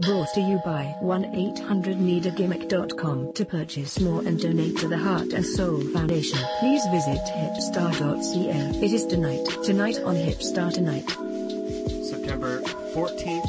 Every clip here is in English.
Brought to you by 1-800-NEEDAGIMMICK.com. To purchase more and donate to the Heart and Soul Foundation, please visit hipstar.ca. It is tonight, tonight on Hipstar Tonight. September 14th,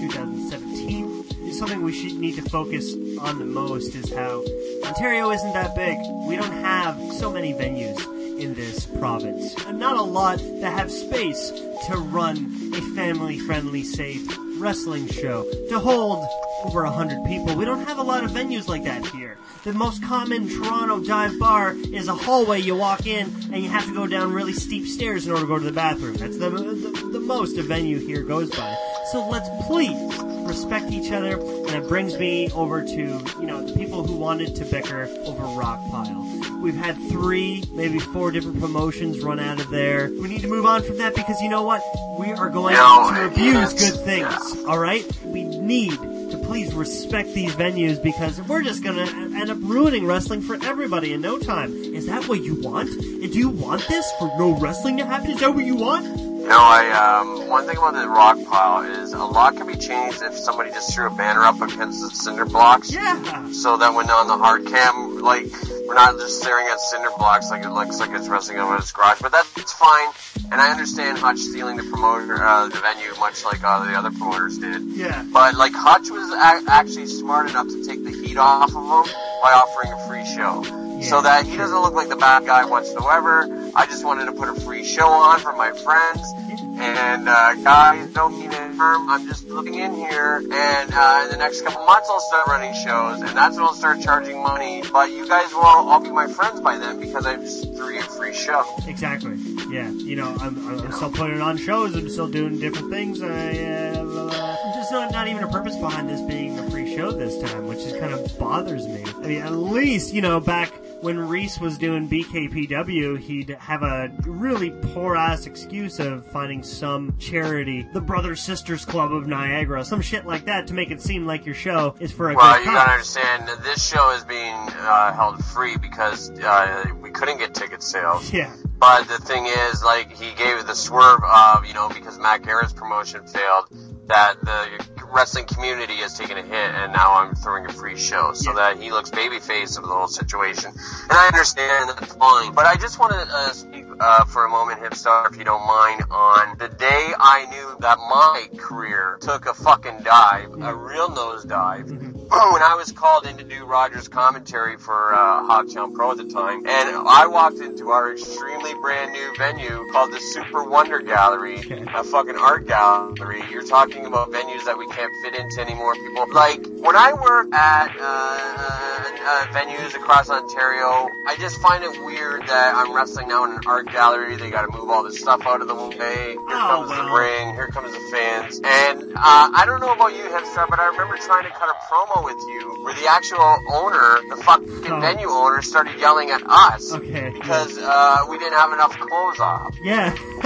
2017. Something we should need to focus on the most is how Ontario isn't that big. We don't have so many venues in this province. And not a lot that have space to run a family friendly, safe wrestling show. To hold over a hundred people. We don't have a lot of venues like that here. The most common Toronto dive bar is a hallway you walk in and you have to go down really steep stairs in order to go to the bathroom. That's the, the, the most a venue here goes by. So let's please respect each other, and it brings me over to, you know, the people who wanted to bicker over Rockpile. We've had three, maybe four different promotions run out of there. We need to move on from that because you know what? We are going No, to abuse good things, alright? We need to please respect these venues because we're just gonna end up ruining wrestling for everybody in no time. Is that what you want? Do you want this for no wrestling to happen? Is that what you want? No, I, um, one thing about the rock pile is a lot can be changed if somebody just threw a banner up against the cinder blocks. Yeah. So that when on the hard cam, like, we're not just staring at cinder blocks like it looks like it's resting over his garage. But that's fine. And I understand Hutch stealing the promoter, uh, the venue much like uh, the other promoters did. Yeah. But like Hutch was a- actually smart enough to take the heat off of him by offering a free show. So that he doesn't look like the bad guy whatsoever. I just wanted to put a free show on for my friends. And uh, guys, don't mean it harm. I'm just looking in here, and uh, in the next couple months I'll start running shows, and that's when I'll start charging money. But you guys will all be my friends by then because I just threw you a free show. Exactly. Yeah. You know, I'm, I'm still putting on shows. I'm still doing different things. I, uh, blah, blah. There's not, not even a purpose behind this being a free show this time, which is kind of bothers me. I mean, at least, you know, back when Reese was doing BKPW, he'd have a really poor ass excuse of finding some charity, the Brothers Sisters Club of Niagara, some shit like that to make it seem like your show is for a Well, good you gotta understand this show is being uh, held free because uh, we couldn't get ticket sales. Yeah. But the thing is, like, he gave the swerve of, you know, because Matt Garrett's promotion failed, that the wrestling community has taken a hit, and now I'm throwing a free show, so that he looks babyface of the whole situation. And I understand that's fine, but I just want to uh, speak uh, for a moment, Hipstar, if you don't mind, on the day I knew that my career took a fucking dive, a real nosedive, when I was called in to do Rogers commentary for uh, Hogtown Pro at the time, and I walked into our extremely brand new venue called the Super Wonder Gallery, a fucking art gallery. You're talking about venues that we can't fit into anymore, people. Like, when I work at uh, uh, venues across Ontario, I just find it weird that I'm wrestling now in an art gallery. They gotta move all this stuff out of the way. Here Oh, comes the ring, here comes the fans. And uh, I don't know about you, Hipstar, but I remember trying to cut a promo with you where the actual owner, the fucking Oh. venue owner, started yelling at us Okay. because uh, we didn't have enough clothes off. Yeah,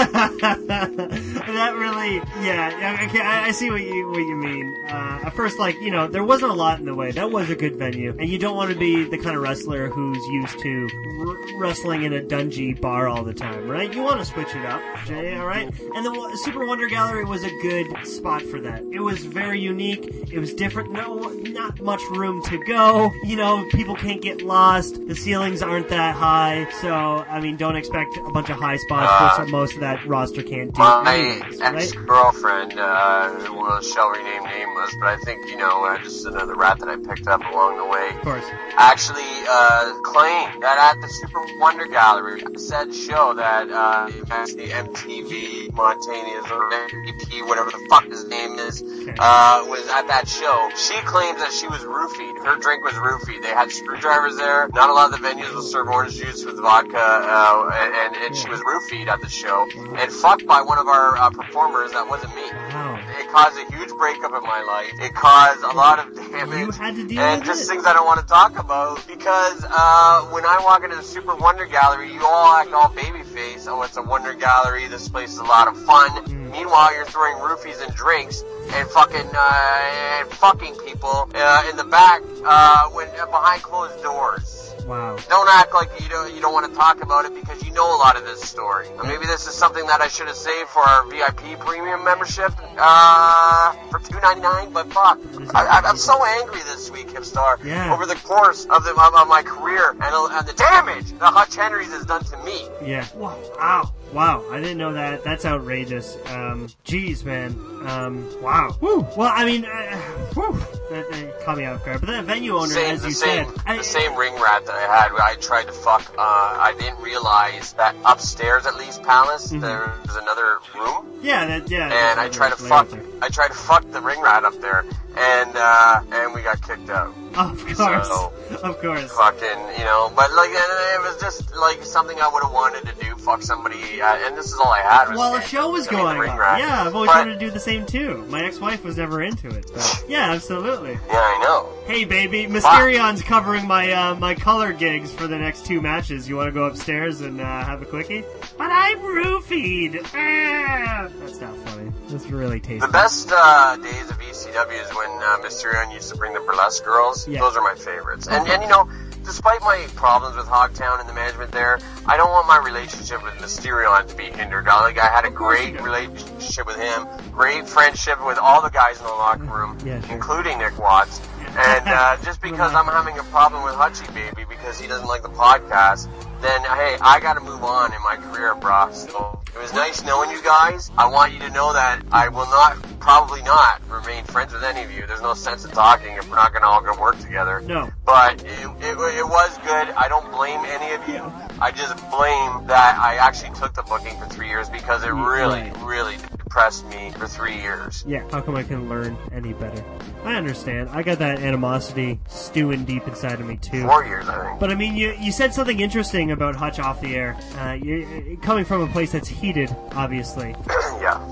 that really, yeah, yeah, okay, I, I see what you what you mean. Uh, at first, like you know, there wasn't a lot in the way. That was a good venue, and you don't want to be the kind of wrestler who's used to r- wrestling in a dungy bar all the time, right? You want to switch it up, Jay. All right, and the Super Wonder Gallery was a good spot for that. It was very unique. It was different. No, not much room to go. You know, people can't get lost. The ceilings aren't that high, so I mean, don't expect a bunch of high spots. Uh, which most of that roster can't do. My right? ex-girlfriend, uh, who will shall remain nameless, but I think, you know, uh, just another rat that I picked up along the way, Of course. actually uh, claimed that at the Super Wonder Gallery, said show that uh, the MTV Montanias or MVP, whatever the fuck his name is, uh, was at that show. She claims that she was roofied. Her drink was roofied. They had screwdrivers there. Not a lot of the venues will serve orange juice with vodka, uh, and, and she was roofied at the show and fucked by one of our uh, performers that wasn't me. Wow. It caused a huge breakup in my life. It caused a lot of damage. You had to deal and just it. things I don't want to talk about because uh, when I walk into the Super Wonder Gallery, you all act all babyface. Oh, it's a Wonder Gallery. This place is a lot of fun. Mm. Meanwhile, you're throwing roofies and drinks and fucking uh, and fucking people uh, in the back uh, when uh, behind closed doors. Wow. Don't act like you don't you don't want to talk about it because you know a lot of this story. Or maybe this is something that I should have saved for our VIP premium membership uh, for two ninety nine. But fuck, I, I'm so angry this week, Hipstar, Yeah. over the course of the of, of my career and, and the damage that Hutch Henry's has done to me. Yeah. Wow. Wow. Wow. I didn't know that. That's outrageous. Um, jeez, man. Um, wow. Woo. Well, I mean, uh, whew, that, that caught me off guard. But that venue owner, Same, as the you same, said, I, the same ring rat that I had. I tried to fuck. Uh, I didn't realize that upstairs at Lee's Palace Mhm. there was another room yeah, that, yeah. and I tried to fuck. I tried to fuck the ring rat up there, and uh, and we got kicked out. Of course. So- of course. Fucking, you know, but like it was just like something I would have wanted to do. Fuck somebody, uh, and this is all I had. While a the- show was I mean, the going on. Yeah, I've always But- wanted to do the same too. My ex-wife was never into it. But yeah, absolutely. Yeah, I know. Hey, baby, Mysterion's covering my uh, my color gigs for the next two matches. You want to go upstairs and uh, have a quickie? But I'm roofied. Ah! That's not funny. That's really tasty. The best uh, days of ECW is when uh, Mysterion used to bring the burlesque girls. Yeah. Those are my favorites. And and you know, despite my problems with Hogtown and the management there, I don't want my relationship with Mysterion to be hindered. I, like I had a great relationship with him, great friendship with all the guys in the locker room, Yeah, sure. including Nick Watts. And uh, just because I'm having a problem with Hutchie Baby because he doesn't like the podcast, then hey, I got to move on in my career, brah. So it was nice knowing you guys. I want you to know that I will not, probably not, remain friends with any of you. There's no sense in talking if we're not going to all go work together. No. But it, it, it was good. I don't blame any of you. I just blame that I actually took the booking for three years because it really, really depressed me for three years. Yeah, how come I couldn't learn any better? I understand. I got that animosity stewing deep inside of me too. Four years, I think. But I mean, you you said something interesting about Hutch off the air. Uh, you coming from a place that's heated, obviously. yeah.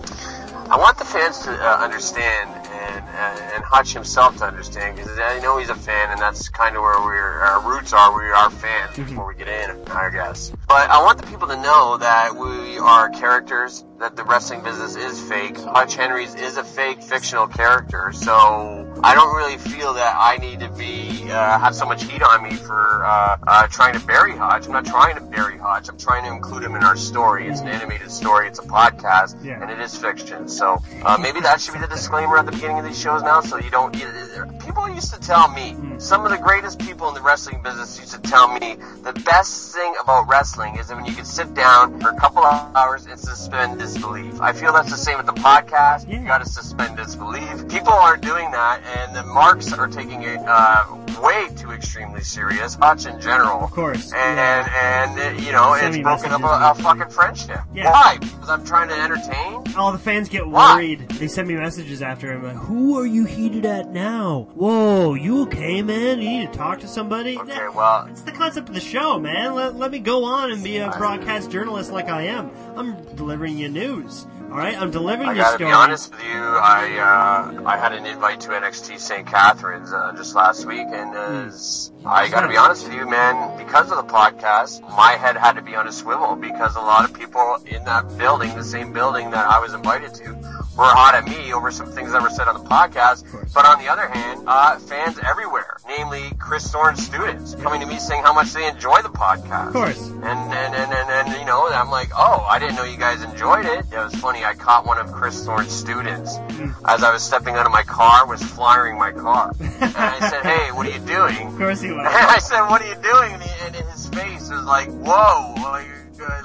I want the fans to uh, understand and uh, and Hutch himself to understand because I know he's a fan and that's kind of where we're, our roots are. We are fans before we get in, I guess. But I want the people to know that we are characters. That the wrestling business is fake. Hutch Henry's is a fake fictional character. So I don't really feel that I need to be uh, have so much heat on me for uh, uh, trying to bury Hutch. I'm not trying to bury Hutch. I'm trying to include him in our story. It's an animated story. It's a podcast, Yeah. and it is fiction. So uh, maybe that should be the disclaimer at the beginning of these shows now, so you don't. You, people used to tell me some of the greatest people in the wrestling business used to tell me the best thing about wrestling is that when you can sit down for a couple of hours and suspend disbelief. I feel that's the same with the podcast. Yeah. You got to suspend disbelief. People aren't doing that, and the marks are taking it uh, way too extremely serious. Hutch in general, Of course. and yeah. and, and uh, you know it's broken up a, a fucking friendship. Yeah. Why? Because I'm trying to entertain. All the fans get Why? worried. They send me messages after him like, "Who are you heated at now? Whoa, you okay, man? You need to talk to somebody." Okay, That- well, It's the concept of the show, man. Let, let me go on and be a broadcast journalist like I am. I'm delivering you news. All right, I'm delivering I you gotta be honest with you. I uh, I had an invite to NXT St. Catharines uh, just last week, and uh, I gotta be honest with you, man. Because of the podcast, my head had to be on a swivel because a lot of people in that building, the same building that I was invited to, were hot at me over some things that were said on the podcast. But on the other hand, uh, fans everywhere, namely Chris Thorne's students, coming to me saying how much they enjoy the podcast. Of course. And and, and, and, and you know, I'm like, oh, I didn't know you guys enjoyed it. It was funny. I caught one of Chris Thorne's students as I was stepping out of my car, was flying my car, and I said, hey, what are you doing? Of course he And was. I said, what are you doing? And, he, and his face was like, whoa, like,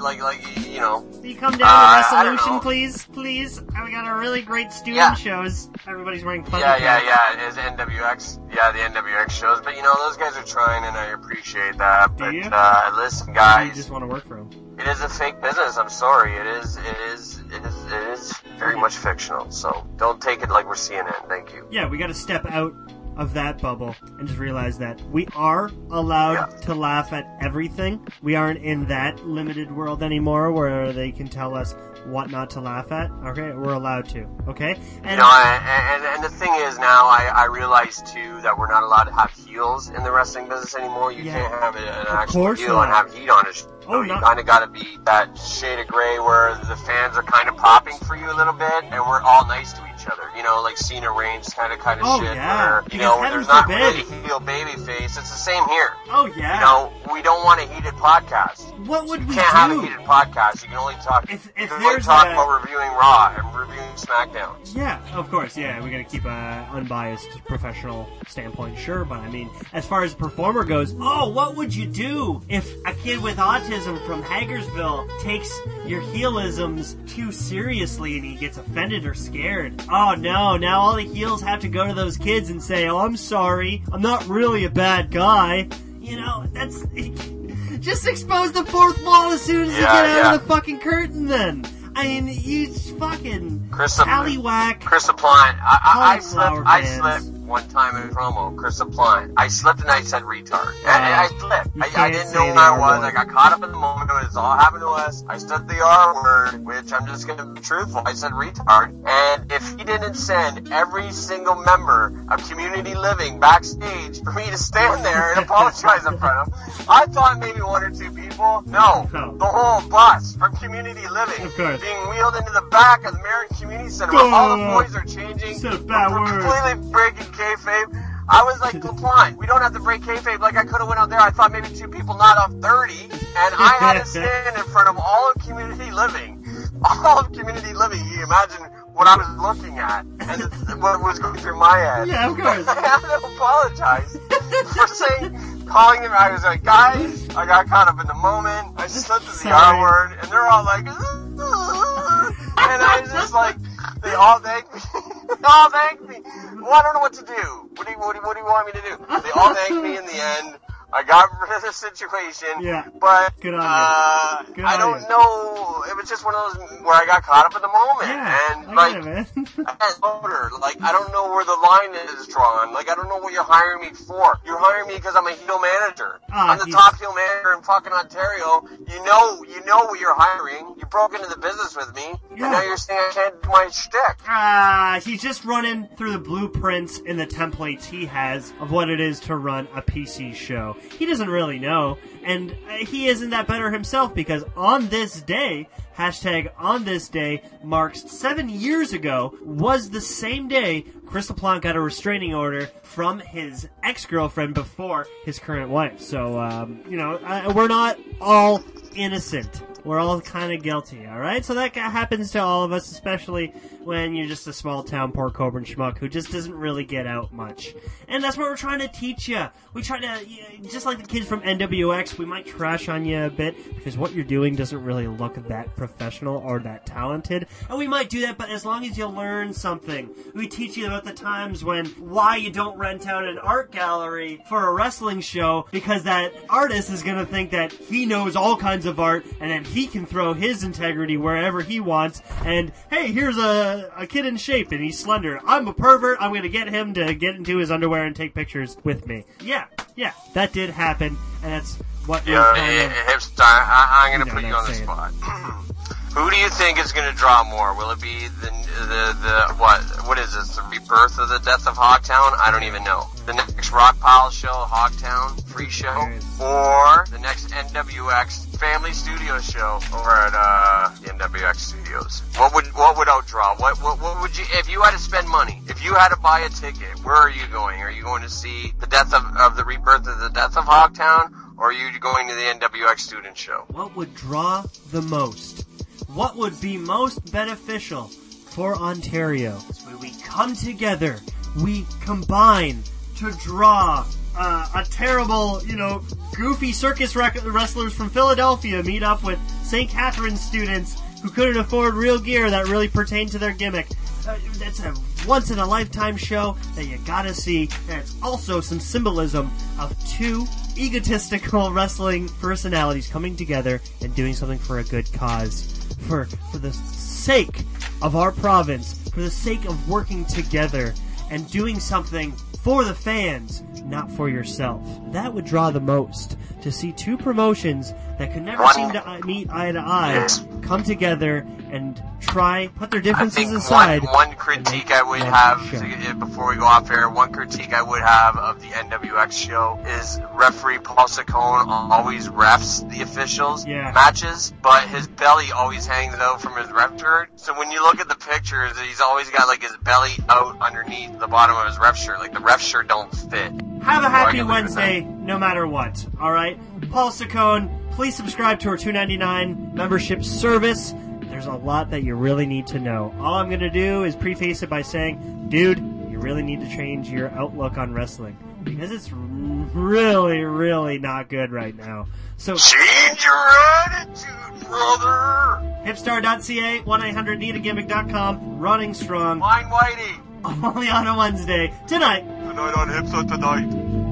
like, like, you know. Will you come down Uh, I to Resolution, please? Please? We got a really great student Yeah. shows. Everybody's wearing Yeah, yeah, yeah. It is NWX. Yeah, the NWX shows. But you know, those guys are trying, and I appreciate that. Do But you? uh, listen, You just want to work for him. it is a fake business. I'm sorry. It is. It is. It is. It is very much fictional. So don't take it like we're CNN. Thank you. Yeah, we got to step out of that bubble and just realize that we are allowed to laugh at everything. We aren't in that limited world anymore where they can tell us what not to laugh at. Okay, we're allowed to. Okay, You and know, I- and, and the thing is now, I, I realize too that we're not allowed to have heels in the wrestling business anymore. You Yeah. can't have an actual heel not. and have heat on it. Oh, you not- kind of got to be that shade of gray where the fans are kind of popping for you a little bit, and we're all nice to each other. You you know, like Cena Reigns kind of kind of Oh, shit, yeah. where you Because know heaven there's not really heel baby face. It's the same here. Oh yeah. You know, we don't want a heated podcast. what would You we can't have a heated podcast. You can only talk. If- you if can only there's talk a- about reviewing Raw and reviewing SmackDown. Yeah, of course. Yeah, we got to keep a unbiased professional standpoint, sure. But I mean, as far as a performer goes, oh, what would you do if a kid with autism from Hagersville takes your heelisms too seriously and he gets offended or scared? Oh no! No, now all the heels have to go to those kids and say, "Oh, I'm sorry. I'm not really a bad guy." You know, that's just expose the fourth wall as soon as you Yeah, get out yeah. of the fucking curtain. Then. I mean, you fucking Chris, Tallywhack. Chris LaPlante. I, I, I slipped. I slipped one time in promo. Chris LaPlante. I slipped and I said retard. And I slipped. I, I didn't know who I was. I got caught up in the moment. It was all happened to us. I said the R word, which I'm just gonna be truthful. I said retard. And if he didn't send every single member of Community Living backstage for me to stand there and apologize in front of him, I thought maybe one or two people. No, No. the whole bus from Community Living Of course. being wheeled into the back of the Marion Community Center where all the boys are changing. Said a bad we're word. completely breaking kayfabe. I was like compliant. We don't have to break kayfabe. Like I could have went out there. I thought maybe two people not off 30. And I had to stand in front of all of community living. All of community living. You imagine what I was looking at and what was going through my head. Yeah, of course. I had to apologize for saying, calling him. I was like, guys, I got caught up in the moment. I just slipped the Sorry. R word, and they're all like, and I was just like, they all thank me. they all thank me. Well, I don't know what to do. What do you, what do you, what do you want me to do? They all thanked me in the end. I got rid of the situation. Yeah. But, Good on you. uh, Good I on don't you. know. It was just one of those where I got caught up in the moment. Yeah, and, I like, it, voter, like I don't know where the line is drawn. Like I don't know what you're hiring me for. You're hiring me because I'm a heel manager. Ah, I'm the he's- top heel manager in fucking Ontario. You know, you know what you're hiring. You broke into the business with me, Yeah. and now you're saying I can't do my shtick. Ah, he's just running through the blueprints and the templates he has of what it is to run a PC show. He doesn't really know, and uh, he isn't that better himself because on this day, hashtag on this day, marks seven years ago, was the same day Chris LaPlante got a restraining order from his ex-girlfriend before his current wife. So, um, you know, uh, we're not all innocent. We're all kind of guilty, alright? So that happens to all of us, especially when you're just a small town poor Coburn schmuck who just doesn't really get out much. And that's what we're trying to teach you. We try to, just like the kids from NWX, we might trash on you a bit because what you're doing doesn't really look that professional or that talented. And we might do that, but as long as you learn something, we teach you about the times when why you don't rent out an art gallery for a wrestling show because that artist is going to think that he knows all kinds of art and that he can throw his integrity wherever he wants. And hey, here's a, a kid in shape and he's slender. I'm a pervert. I'm going to get him to get into his underwear and take pictures with me. Yeah, yeah, that did happen, and that's what Yeah, Hipstar. I, I'm gonna put you on the saying. spot. Who do you think is gonna draw more? Will it be the the the what? What is this? The rebirth of the death of Hogtown? I don't even know. The next Rock Pile show, Hogtown free show, or the next NWX Family Studio show over at uh, the NWX Studios. What would what would outdraw? What, what what would you if you had to spend money? If you had to buy a ticket, where are you going? Are you going to see the death of, of the rebirth of the death of Hogtown? Or are you going to the NWX student show? What would draw the most? What would be most beneficial for Ontario? We come together, we combine to draw uh, a terrible, you know, goofy circus rec- wrestlers from Philadelphia meet up with St. Catharines students who couldn't afford real gear that really pertained to their gimmick. Uh, that's a once in a lifetime show that you gotta see, and it's also some symbolism of two egotistical wrestling personalities coming together and doing something for a good cause, for for the sake of our province, for the sake of working together and doing something for the fans, not for yourself. That would draw the most to see two promotions that could never seem to uh, meet eye to eye come together and try put their I differences think aside. one, one critique I would have sure. before we go off air, one critique I would have of the NWX show is referee Paul Saccone always refs the officials Yeah. matches, but his belly always hangs out from his ref shirt. So when you look at the pictures, he's always got like his belly out underneath the bottom of his ref shirt. Like the ref shirt don't fit. Have a happy can live with Wednesday, no matter what. All right, Paul Saccone, please subscribe to our 2.99 membership service. There's a lot that you really need to know. All I'm gonna do is preface it by saying, dude, you really need to change your outlook on wrestling because it's really, really not good right now. So Change your attitude, brother. hipstar.ca, 1-800-NEED-A-GIMMICK.com, running strong, Mind Whitey. Only on a Wednesday tonight. Tonight on Hipstar Tonight.